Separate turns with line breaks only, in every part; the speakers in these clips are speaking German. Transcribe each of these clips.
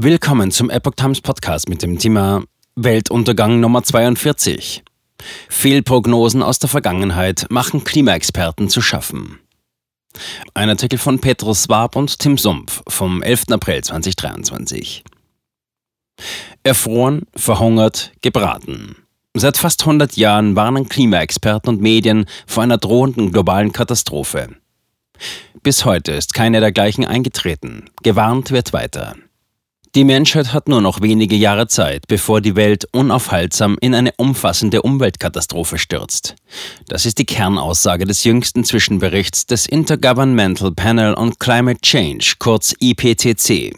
Willkommen zum Epoch Times Podcast mit dem Thema Weltuntergang Nummer 42. Fehlprognosen aus der Vergangenheit machen Klimaexperten zu schaffen. Ein Artikel von Petrus Swab und Tim Sumpf vom 11. April 2023. Erfroren, verhungert, gebraten. Seit fast 100 Jahren warnen Klimaexperten und Medien vor einer drohenden globalen Katastrophe. Bis heute ist keine dergleichen eingetreten. Gewarnt wird weiter. Die Menschheit hat nur noch wenige Jahre Zeit, bevor die Welt unaufhaltsam in eine umfassende Umweltkatastrophe stürzt. Das ist die Kernaussage des jüngsten Zwischenberichts des Intergovernmental Panel on Climate Change, kurz IPCC.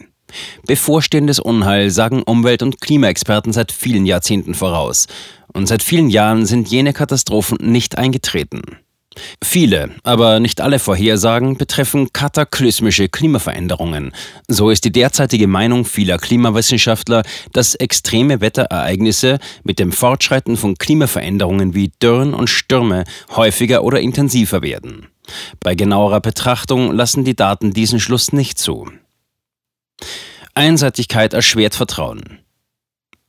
Bevorstehendes Unheil sagen Umwelt- und Klimaexperten seit vielen Jahrzehnten voraus. Und seit vielen Jahren sind jene Katastrophen nicht eingetreten. Viele, aber nicht alle Vorhersagen betreffen kataklysmische Klimaveränderungen. So ist die derzeitige Meinung vieler Klimawissenschaftler, dass extreme Wetterereignisse mit dem Fortschreiten von Klimaveränderungen wie Dürren und Stürme häufiger oder intensiver werden. Bei genauerer Betrachtung lassen die Daten diesen Schluss nicht zu. Einseitigkeit erschwert Vertrauen.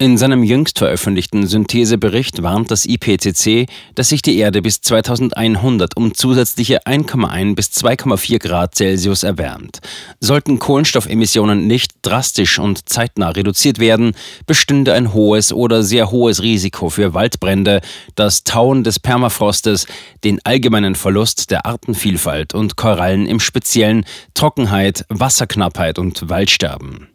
In seinem jüngst veröffentlichten Synthesebericht warnt das IPCC, dass sich die Erde bis 2100 um zusätzliche 1,1 bis 2,4 Grad Celsius erwärmt. Sollten Kohlenstoffemissionen nicht drastisch und zeitnah reduziert werden, bestünde ein hohes oder sehr hohes Risiko für Waldbrände, das Tauen des Permafrostes, den allgemeinen Verlust der Artenvielfalt und Korallen im Speziellen, Trockenheit, Wasserknappheit und Waldsterben.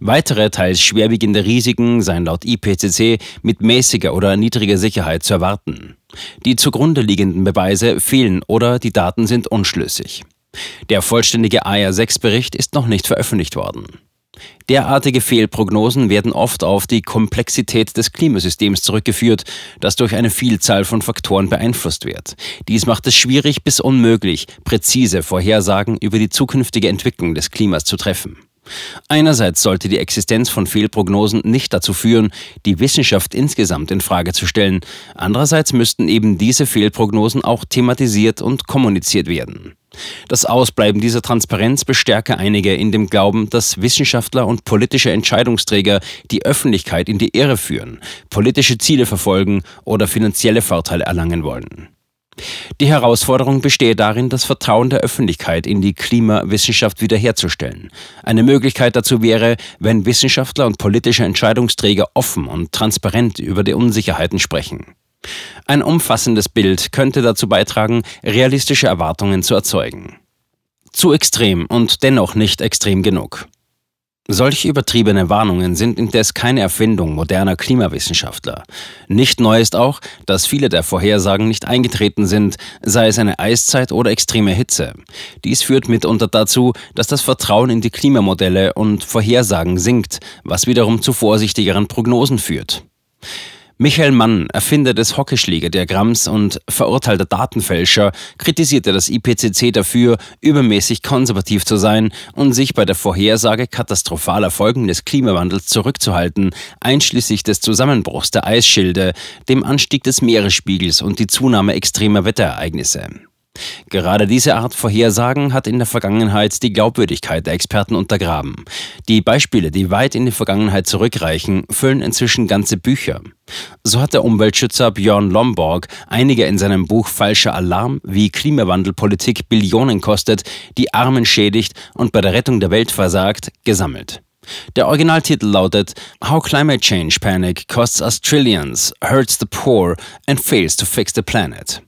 Weitere teils schwerwiegende Risiken seien laut IPCC mit mäßiger oder niedriger Sicherheit zu erwarten. Die zugrunde liegenden Beweise fehlen oder die Daten sind unschlüssig. Der vollständige AR6-Bericht ist noch nicht veröffentlicht worden. Derartige Fehlprognosen werden oft auf die Komplexität des Klimasystems zurückgeführt, das durch eine Vielzahl von Faktoren beeinflusst wird. Dies macht es schwierig bis unmöglich, präzise Vorhersagen über die zukünftige Entwicklung des Klimas zu treffen. Einerseits sollte die Existenz von Fehlprognosen nicht dazu führen, die Wissenschaft insgesamt in Frage zu stellen. Andererseits müssten eben diese Fehlprognosen auch thematisiert und kommuniziert werden. Das Ausbleiben dieser Transparenz bestärke einige in dem Glauben, dass Wissenschaftler und politische Entscheidungsträger die Öffentlichkeit in die Irre führen, politische Ziele verfolgen oder finanzielle Vorteile erlangen wollen. Die Herausforderung bestehe darin, das Vertrauen der Öffentlichkeit in die Klimawissenschaft wiederherzustellen. Eine Möglichkeit dazu wäre, wenn Wissenschaftler und politische Entscheidungsträger offen und transparent über die Unsicherheiten sprechen. Ein umfassendes Bild könnte dazu beitragen, realistische Erwartungen zu erzeugen. Zu extrem und dennoch nicht extrem genug. Solche übertriebene Warnungen sind indes keine Erfindung moderner Klimawissenschaftler. Nicht neu ist auch, dass viele der Vorhersagen nicht eingetreten sind, sei es eine Eiszeit oder extreme Hitze. Dies führt mitunter dazu, dass das Vertrauen in die Klimamodelle und Vorhersagen sinkt, was wiederum zu vorsichtigeren Prognosen führt. Michael Mann, Erfinder des Hockeyschlägerdiagramms und verurteilter Datenfälscher, kritisierte das IPCC dafür, übermäßig konservativ zu sein und sich bei der Vorhersage katastrophaler Folgen des Klimawandels zurückzuhalten, einschließlich des Zusammenbruchs der Eisschilde, dem Anstieg des Meeresspiegels und die Zunahme extremer Wetterereignisse. Gerade diese Art Vorhersagen hat in der Vergangenheit die Glaubwürdigkeit der Experten untergraben. Die Beispiele, die weit in die Vergangenheit zurückreichen, füllen inzwischen ganze Bücher. So hat der Umweltschützer Björn Lomborg einige in seinem Buch Falscher Alarm, wie Klimawandelpolitik Billionen kostet, die Armen schädigt und bei der Rettung der Welt versagt, gesammelt. Der Originaltitel lautet How Climate Change Panic Costs Us Trillions, Hurts the Poor and Fails to Fix the Planet.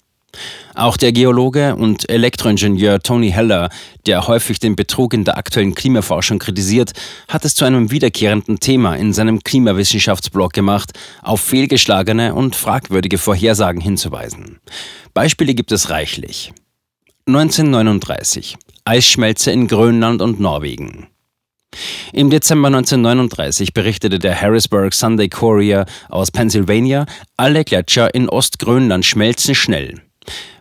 Auch der Geologe und Elektroingenieur Tony Heller, der häufig den Betrug in der aktuellen Klimaforschung kritisiert, hat es zu einem wiederkehrenden Thema in seinem Klimawissenschaftsblog gemacht, auf fehlgeschlagene und fragwürdige Vorhersagen hinzuweisen. Beispiele gibt es reichlich. 1939 Eisschmelze in Grönland und Norwegen. Im Dezember 1939 berichtete der Harrisburg Sunday Courier aus Pennsylvania, alle Gletscher in Ostgrönland schmelzen schnell.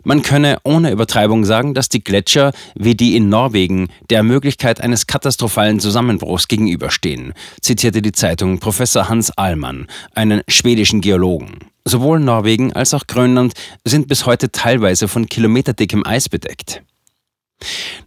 Man könne ohne Übertreibung sagen, dass die Gletscher wie die in Norwegen der Möglichkeit eines katastrophalen Zusammenbruchs gegenüberstehen, zitierte die Zeitung Professor Hans Ahlmann, einen schwedischen Geologen. Sowohl Norwegen als auch Grönland sind bis heute teilweise von kilometerdickem Eis bedeckt.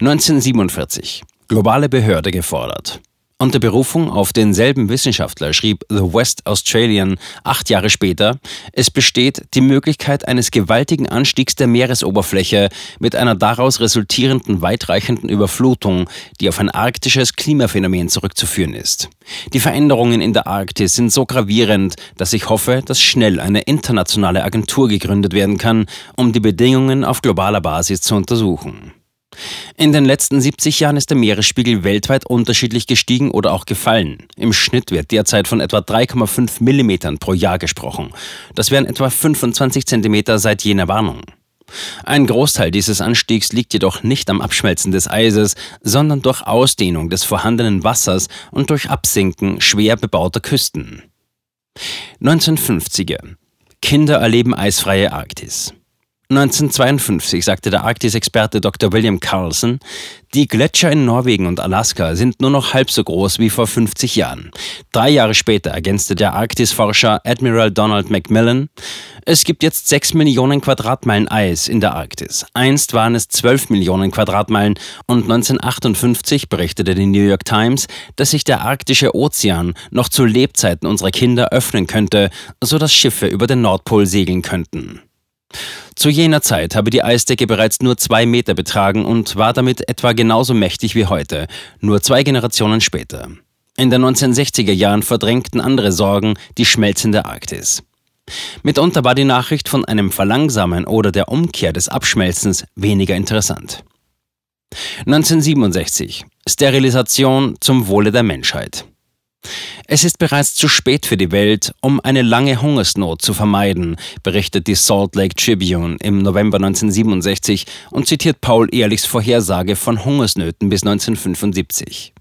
1947. Globale Behörde gefordert. Unter Berufung auf denselben Wissenschaftler schrieb The West Australian acht Jahre später, es besteht die Möglichkeit eines gewaltigen Anstiegs der Meeresoberfläche mit einer daraus resultierenden weitreichenden Überflutung, die auf ein arktisches Klimaphänomen zurückzuführen ist. Die Veränderungen in der Arktis sind so gravierend, dass ich hoffe, dass schnell eine internationale Agentur gegründet werden kann, um die Bedingungen auf globaler Basis zu untersuchen. In den letzten 70 Jahren ist der Meeresspiegel weltweit unterschiedlich gestiegen oder auch gefallen. Im Schnitt wird derzeit von etwa 3,5 Millimetern pro Jahr gesprochen. Das wären etwa 25 Zentimeter seit jener Warnung. Ein Großteil dieses Anstiegs liegt jedoch nicht am Abschmelzen des Eises, sondern durch Ausdehnung des vorhandenen Wassers und durch Absinken schwer bebauter Küsten. 1950er. Kinder erleben eisfreie Arktis. 1952 sagte der Arktisexperte Dr. William Carlson, die Gletscher in Norwegen und Alaska sind nur noch halb so groß wie vor 50 Jahren. Drei Jahre später ergänzte der Arktisforscher Admiral Donald Macmillan, es gibt jetzt sechs Millionen Quadratmeilen Eis in der Arktis. Einst waren es zwölf Millionen Quadratmeilen und 1958 berichtete die New York Times, dass sich der arktische Ozean noch zu Lebzeiten unserer Kinder öffnen könnte, so dass Schiffe über den Nordpol segeln könnten. Zu jener Zeit habe die Eisdecke bereits nur zwei Meter betragen und war damit etwa genauso mächtig wie heute, nur zwei Generationen später. In den 1960er Jahren verdrängten andere Sorgen die schmelzende Arktis. Mitunter war die Nachricht von einem Verlangsamen oder der Umkehr des Abschmelzens weniger interessant. 1967 Sterilisation zum Wohle der Menschheit. Es ist bereits zu spät für die Welt, um eine lange Hungersnot zu vermeiden, berichtet die Salt Lake Tribune im November 1967 und zitiert Paul Ehrlichs Vorhersage von Hungersnöten bis 1975.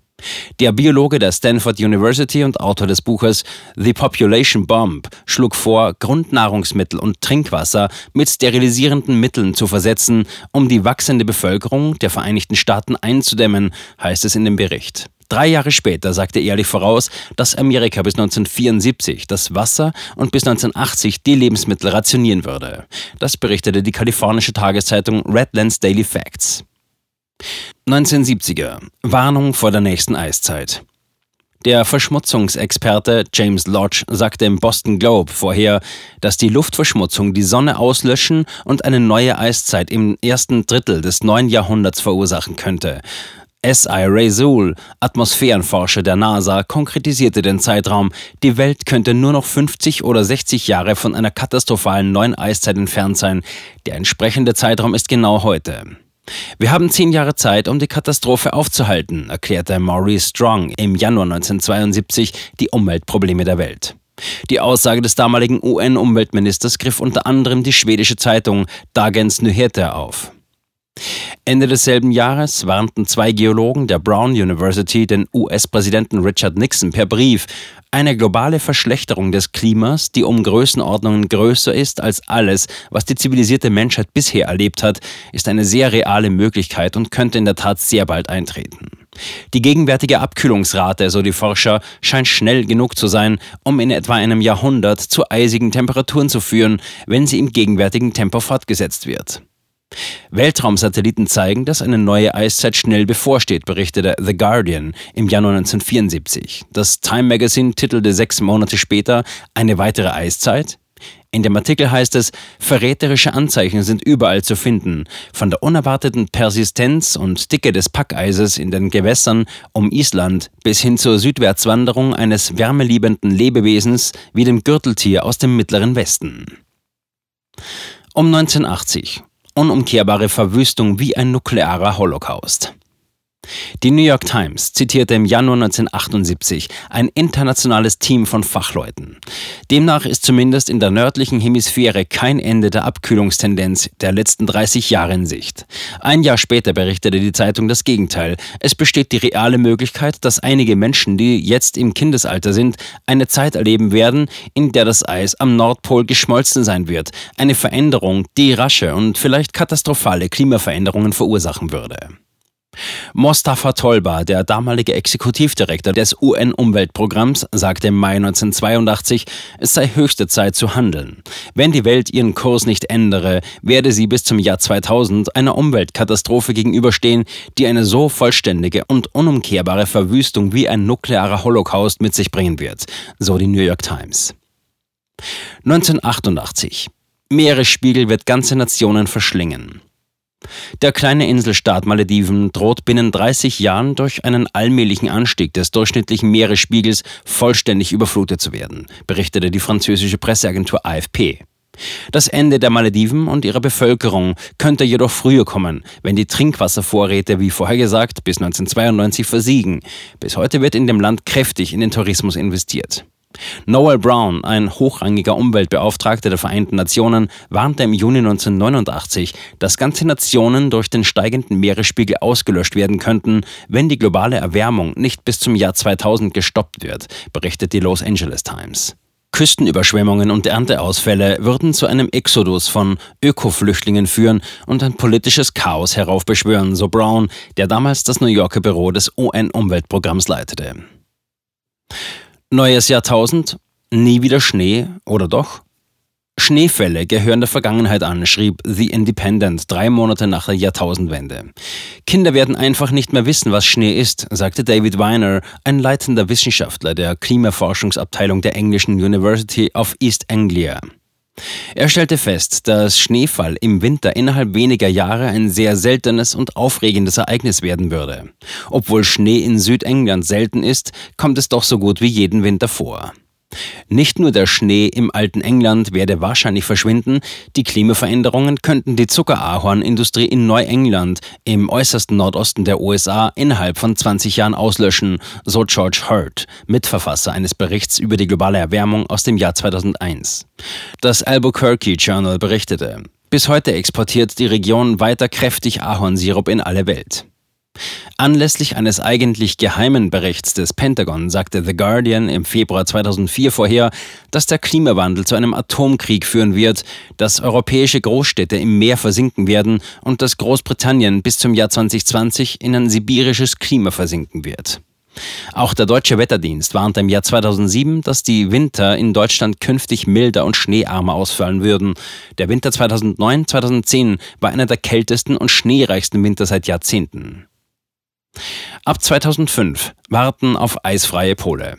Der Biologe der Stanford University und Autor des Buches The Population Bomb schlug vor, Grundnahrungsmittel und Trinkwasser mit sterilisierenden Mitteln zu versetzen, um die wachsende Bevölkerung der Vereinigten Staaten einzudämmen, heißt es in dem Bericht. Drei Jahre später sagte Ehrlich voraus, dass Amerika bis 1974 das Wasser und bis 1980 die Lebensmittel rationieren würde. Das berichtete die kalifornische Tageszeitung Redlands Daily Facts. 1970er. Warnung vor der nächsten Eiszeit. Der Verschmutzungsexperte James Lodge sagte im Boston Globe vorher, dass die Luftverschmutzung die Sonne auslöschen und eine neue Eiszeit im ersten Drittel des neuen Jahrhunderts verursachen könnte. S.I. Rasul, Atmosphärenforscher der NASA, konkretisierte den Zeitraum, die Welt könnte nur noch 50 oder 60 Jahre von einer katastrophalen neuen Eiszeit entfernt sein. Der entsprechende Zeitraum ist genau heute. Wir haben zehn Jahre Zeit, um die Katastrophe aufzuhalten, erklärte Maurice Strong im Januar 1972 die Umweltprobleme der Welt. Die Aussage des damaligen UN-Umweltministers griff unter anderem die schwedische Zeitung Dagens Nyheter auf. Ende desselben Jahres warnten zwei Geologen der Brown University den US-Präsidenten Richard Nixon per Brief, eine globale Verschlechterung des Klimas, die um Größenordnungen größer ist als alles, was die zivilisierte Menschheit bisher erlebt hat, ist eine sehr reale Möglichkeit und könnte in der Tat sehr bald eintreten. Die gegenwärtige Abkühlungsrate, so die Forscher, scheint schnell genug zu sein, um in etwa einem Jahrhundert zu eisigen Temperaturen zu führen, wenn sie im gegenwärtigen Tempo fortgesetzt wird. Weltraumsatelliten zeigen, dass eine neue Eiszeit schnell bevorsteht, berichtete The Guardian im Januar 1974. Das Time Magazine titelte sechs Monate später Eine weitere Eiszeit? In dem Artikel heißt es, verräterische Anzeichen sind überall zu finden, von der unerwarteten Persistenz und Dicke des Packeises in den Gewässern um Island bis hin zur Südwärtswanderung eines wärmeliebenden Lebewesens wie dem Gürteltier aus dem mittleren Westen. Um 1980 unumkehrbare Verwüstung wie ein nuklearer Holocaust. Die New York Times zitierte im Januar 1978 ein internationales Team von Fachleuten. Demnach ist zumindest in der nördlichen Hemisphäre kein Ende der Abkühlungstendenz der letzten 30 Jahre in Sicht. Ein Jahr später berichtete die Zeitung das Gegenteil. Es besteht die reale Möglichkeit, dass einige Menschen, die jetzt im Kindesalter sind, eine Zeit erleben werden, in der das Eis am Nordpol geschmolzen sein wird. Eine Veränderung, die rasche und vielleicht katastrophale Klimaveränderungen verursachen würde. Mostafa Tolba, der damalige Exekutivdirektor des UN-Umweltprogramms, sagte im Mai 1982, es sei höchste Zeit zu handeln. Wenn die Welt ihren Kurs nicht ändere, werde sie bis zum Jahr 2000 einer Umweltkatastrophe gegenüberstehen, die eine so vollständige und unumkehrbare Verwüstung wie ein nuklearer Holocaust mit sich bringen wird, so die New York Times. 1988. Meeresspiegel wird ganze Nationen verschlingen. Der kleine Inselstaat Malediven droht binnen 30 Jahren durch einen allmählichen Anstieg des durchschnittlichen Meeresspiegels vollständig überflutet zu werden, berichtete die französische Presseagentur AFP. Das Ende der Malediven und ihrer Bevölkerung könnte jedoch früher kommen, wenn die Trinkwasservorräte, wie vorhergesagt, bis 1992 versiegen. Bis heute wird in dem Land kräftig in den Tourismus investiert. Noel Brown, ein hochrangiger Umweltbeauftragter der Vereinten Nationen, warnte im Juni 1989, dass ganze Nationen durch den steigenden Meeresspiegel ausgelöscht werden könnten, wenn die globale Erwärmung nicht bis zum Jahr 2000 gestoppt wird, berichtet die Los Angeles Times. Küstenüberschwemmungen und Ernteausfälle würden zu einem Exodus von Ökoflüchtlingen führen und ein politisches Chaos heraufbeschwören, so Brown, der damals das New Yorker Büro des UN-Umweltprogramms leitete. Neues Jahrtausend, nie wieder Schnee, oder doch? Schneefälle gehören der Vergangenheit an, schrieb The Independent drei Monate nach der Jahrtausendwende. Kinder werden einfach nicht mehr wissen, was Schnee ist, sagte David Weiner, ein leitender Wissenschaftler der Klimaforschungsabteilung der englischen University of East Anglia. Er stellte fest, dass Schneefall im Winter innerhalb weniger Jahre ein sehr seltenes und aufregendes Ereignis werden würde. Obwohl Schnee in Südengland selten ist, kommt es doch so gut wie jeden Winter vor. Nicht nur der Schnee im alten England werde wahrscheinlich verschwinden, die Klimaveränderungen könnten die Zuckerahornindustrie in Neuengland im äußersten Nordosten der USA innerhalb von 20 Jahren auslöschen, so George Hurt, Mitverfasser eines Berichts über die globale Erwärmung aus dem Jahr 2001. Das Albuquerque Journal berichtete, bis heute exportiert die Region weiter kräftig Ahornsirup in alle Welt. Anlässlich eines eigentlich geheimen Berichts des Pentagon sagte The Guardian im Februar 2004 vorher, dass der Klimawandel zu einem Atomkrieg führen wird, dass europäische Großstädte im Meer versinken werden und dass Großbritannien bis zum Jahr 2020 in ein sibirisches Klima versinken wird. Auch der Deutsche Wetterdienst warnte im Jahr 2007, dass die Winter in Deutschland künftig milder und schneearmer ausfallen würden. Der Winter 2009-2010 war einer der kältesten und schneereichsten Winter seit Jahrzehnten. Ab 2005 warten auf eisfreie Pole.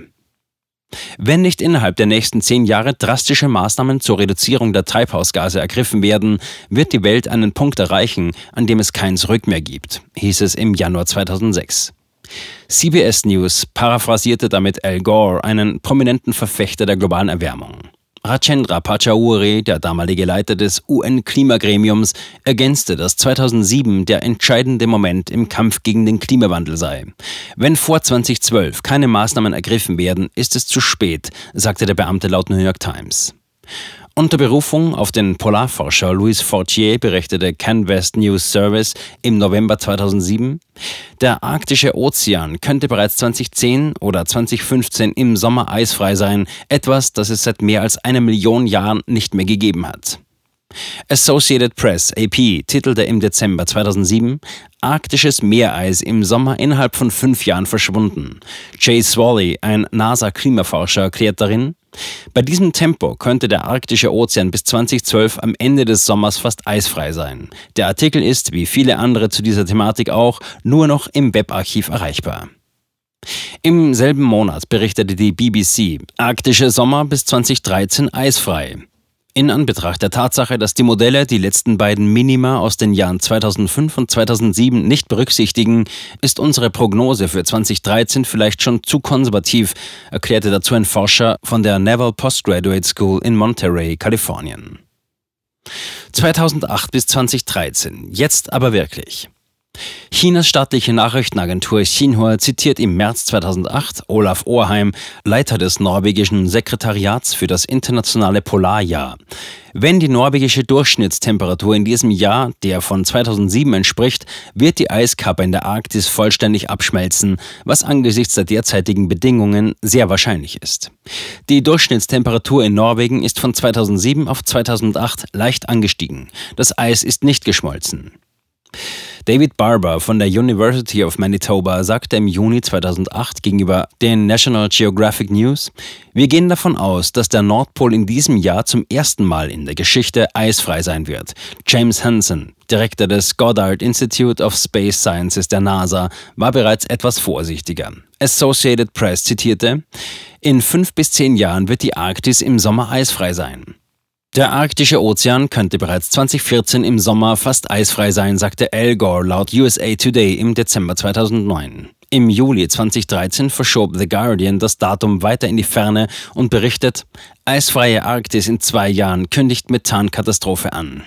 Wenn nicht innerhalb der nächsten zehn Jahre drastische Maßnahmen zur Reduzierung der Treibhausgase ergriffen werden, wird die Welt einen Punkt erreichen, an dem es kein Zurück mehr gibt, hieß es im Januar 2006. CBS News paraphrasierte damit Al Gore, einen prominenten Verfechter der globalen Erwärmung. Rajendra Pachauri, der damalige Leiter des UN-Klimagremiums, ergänzte, dass 2007 der entscheidende Moment im Kampf gegen den Klimawandel sei. Wenn vor 2012 keine Maßnahmen ergriffen werden, ist es zu spät, sagte der Beamte laut New York Times. Unter Berufung auf den Polarforscher Louis Fortier berichtete CanWest News Service im November 2007, der arktische Ozean könnte bereits 2010 oder 2015 im Sommer eisfrei sein, etwas, das es seit mehr als einer Million Jahren nicht mehr gegeben hat. Associated Press, AP, titelte im Dezember 2007 Arktisches Meereis im Sommer innerhalb von fünf Jahren verschwunden. Jay Swally, ein NASA-Klimaforscher, erklärt darin, bei diesem Tempo könnte der arktische Ozean bis 2012 am Ende des Sommers fast eisfrei sein. Der Artikel ist, wie viele andere zu dieser Thematik auch, nur noch im Webarchiv erreichbar. Im selben Monat berichtete die BBC, arktische Sommer bis 2013 eisfrei. In Anbetracht der Tatsache, dass die Modelle die letzten beiden Minima aus den Jahren 2005 und 2007 nicht berücksichtigen, ist unsere Prognose für 2013 vielleicht schon zu konservativ, erklärte dazu ein Forscher von der Naval Postgraduate School in Monterey, Kalifornien. 2008 bis 2013, jetzt aber wirklich. Chinas staatliche Nachrichtenagentur Xinhua zitiert im März 2008 Olaf Ohrheim, Leiter des norwegischen Sekretariats für das internationale Polarjahr. Wenn die norwegische Durchschnittstemperatur in diesem Jahr der von 2007 entspricht, wird die Eiskappe in der Arktis vollständig abschmelzen, was angesichts der derzeitigen Bedingungen sehr wahrscheinlich ist. Die Durchschnittstemperatur in Norwegen ist von 2007 auf 2008 leicht angestiegen. Das Eis ist nicht geschmolzen. David Barber von der University of Manitoba sagte im Juni 2008 gegenüber den National Geographic News, wir gehen davon aus, dass der Nordpol in diesem Jahr zum ersten Mal in der Geschichte eisfrei sein wird. James Hansen, Direktor des Goddard Institute of Space Sciences der NASA, war bereits etwas vorsichtiger. Associated Press zitierte, in fünf bis zehn Jahren wird die Arktis im Sommer eisfrei sein. Der arktische Ozean könnte bereits 2014 im Sommer fast eisfrei sein, sagte Al Gore laut USA Today im Dezember 2009. Im Juli 2013 verschob The Guardian das Datum weiter in die Ferne und berichtet, eisfreie Arktis in zwei Jahren kündigt Methankatastrophe an.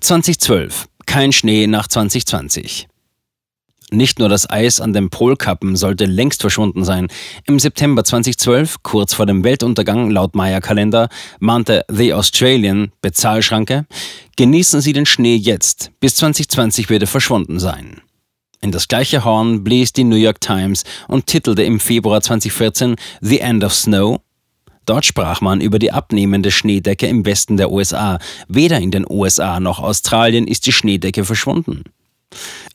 2012. Kein Schnee nach 2020. Nicht nur das Eis an den Polkappen sollte längst verschwunden sein. Im September 2012, kurz vor dem Weltuntergang laut Maya-Kalender, mahnte The Australian, Bezahlschranke, genießen Sie den Schnee jetzt, bis 2020 wird er verschwunden sein. In das gleiche Horn blies die New York Times und titelte im Februar 2014 The End of Snow. Dort sprach man über die abnehmende Schneedecke im Westen der USA. Weder in den USA noch Australien ist die Schneedecke verschwunden.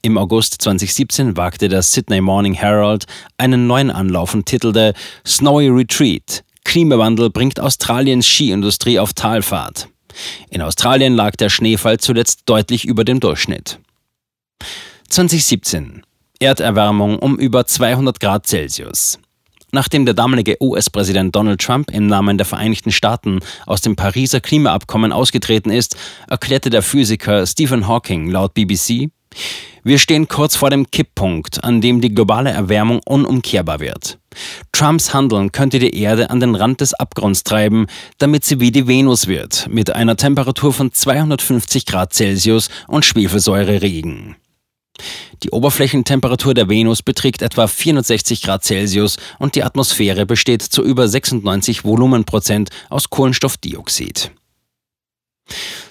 Im August 2017 wagte das Sydney Morning Herald einen neuen Anlauf und titelte Snowy Retreat. Klimawandel bringt Australiens Skiindustrie auf Talfahrt. In Australien lag der Schneefall zuletzt deutlich über dem Durchschnitt. 2017. Erderwärmung um über 200 Grad Celsius. Nachdem der damalige US-Präsident Donald Trump im Namen der Vereinigten Staaten aus dem Pariser Klimaabkommen ausgetreten ist, erklärte der Physiker Stephen Hawking laut BBC, wir stehen kurz vor dem Kipppunkt, an dem die globale Erwärmung unumkehrbar wird. Trumps Handeln könnte die Erde an den Rand des Abgrunds treiben, damit sie wie die Venus wird, mit einer Temperatur von 250 Grad Celsius und Schwefelsäure-Regen. Die Oberflächentemperatur der Venus beträgt etwa 460 Grad Celsius und die Atmosphäre besteht zu über 96 Volumenprozent aus Kohlenstoffdioxid.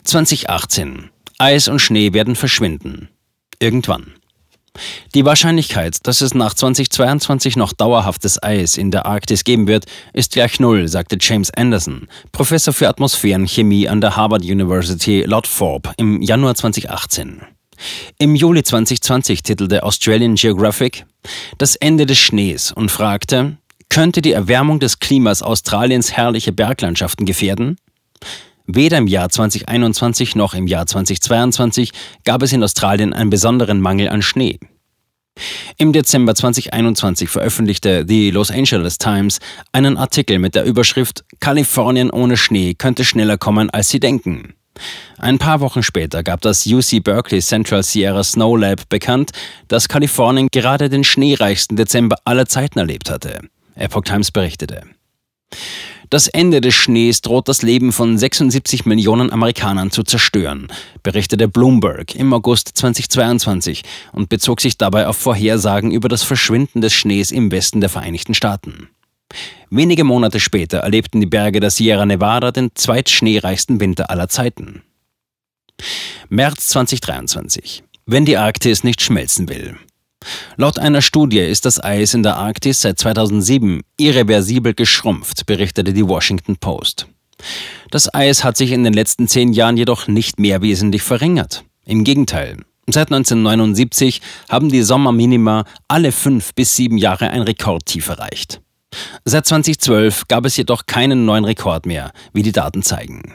2018. Eis und Schnee werden verschwinden. Irgendwann. Die Wahrscheinlichkeit, dass es nach 2022 noch dauerhaftes Eis in der Arktis geben wird, ist gleich null, sagte James Anderson, Professor für Atmosphärenchemie an der Harvard University laut Forbes im Januar 2018. Im Juli 2020 titelte Australian Geographic Das Ende des Schnees und fragte, könnte die Erwärmung des Klimas Australiens herrliche Berglandschaften gefährden? Weder im Jahr 2021 noch im Jahr 2022 gab es in Australien einen besonderen Mangel an Schnee. Im Dezember 2021 veröffentlichte die Los Angeles Times einen Artikel mit der Überschrift Kalifornien ohne Schnee könnte schneller kommen, als Sie denken. Ein paar Wochen später gab das UC Berkeley Central Sierra Snow Lab bekannt, dass Kalifornien gerade den schneereichsten Dezember aller Zeiten erlebt hatte. Epoch Times berichtete. Das Ende des Schnees droht das Leben von 76 Millionen Amerikanern zu zerstören, berichtete Bloomberg im August 2022 und bezog sich dabei auf Vorhersagen über das Verschwinden des Schnees im Westen der Vereinigten Staaten. Wenige Monate später erlebten die Berge der Sierra Nevada den zweitschneereichsten Winter aller Zeiten. März 2023. Wenn die Arktis nicht schmelzen will. Laut einer Studie ist das Eis in der Arktis seit 2007 irreversibel geschrumpft, berichtete die Washington Post. Das Eis hat sich in den letzten zehn Jahren jedoch nicht mehr wesentlich verringert. Im Gegenteil. Seit 1979 haben die Sommerminima alle fünf bis sieben Jahre ein Rekordtief erreicht. Seit 2012 gab es jedoch keinen neuen Rekord mehr, wie die Daten zeigen.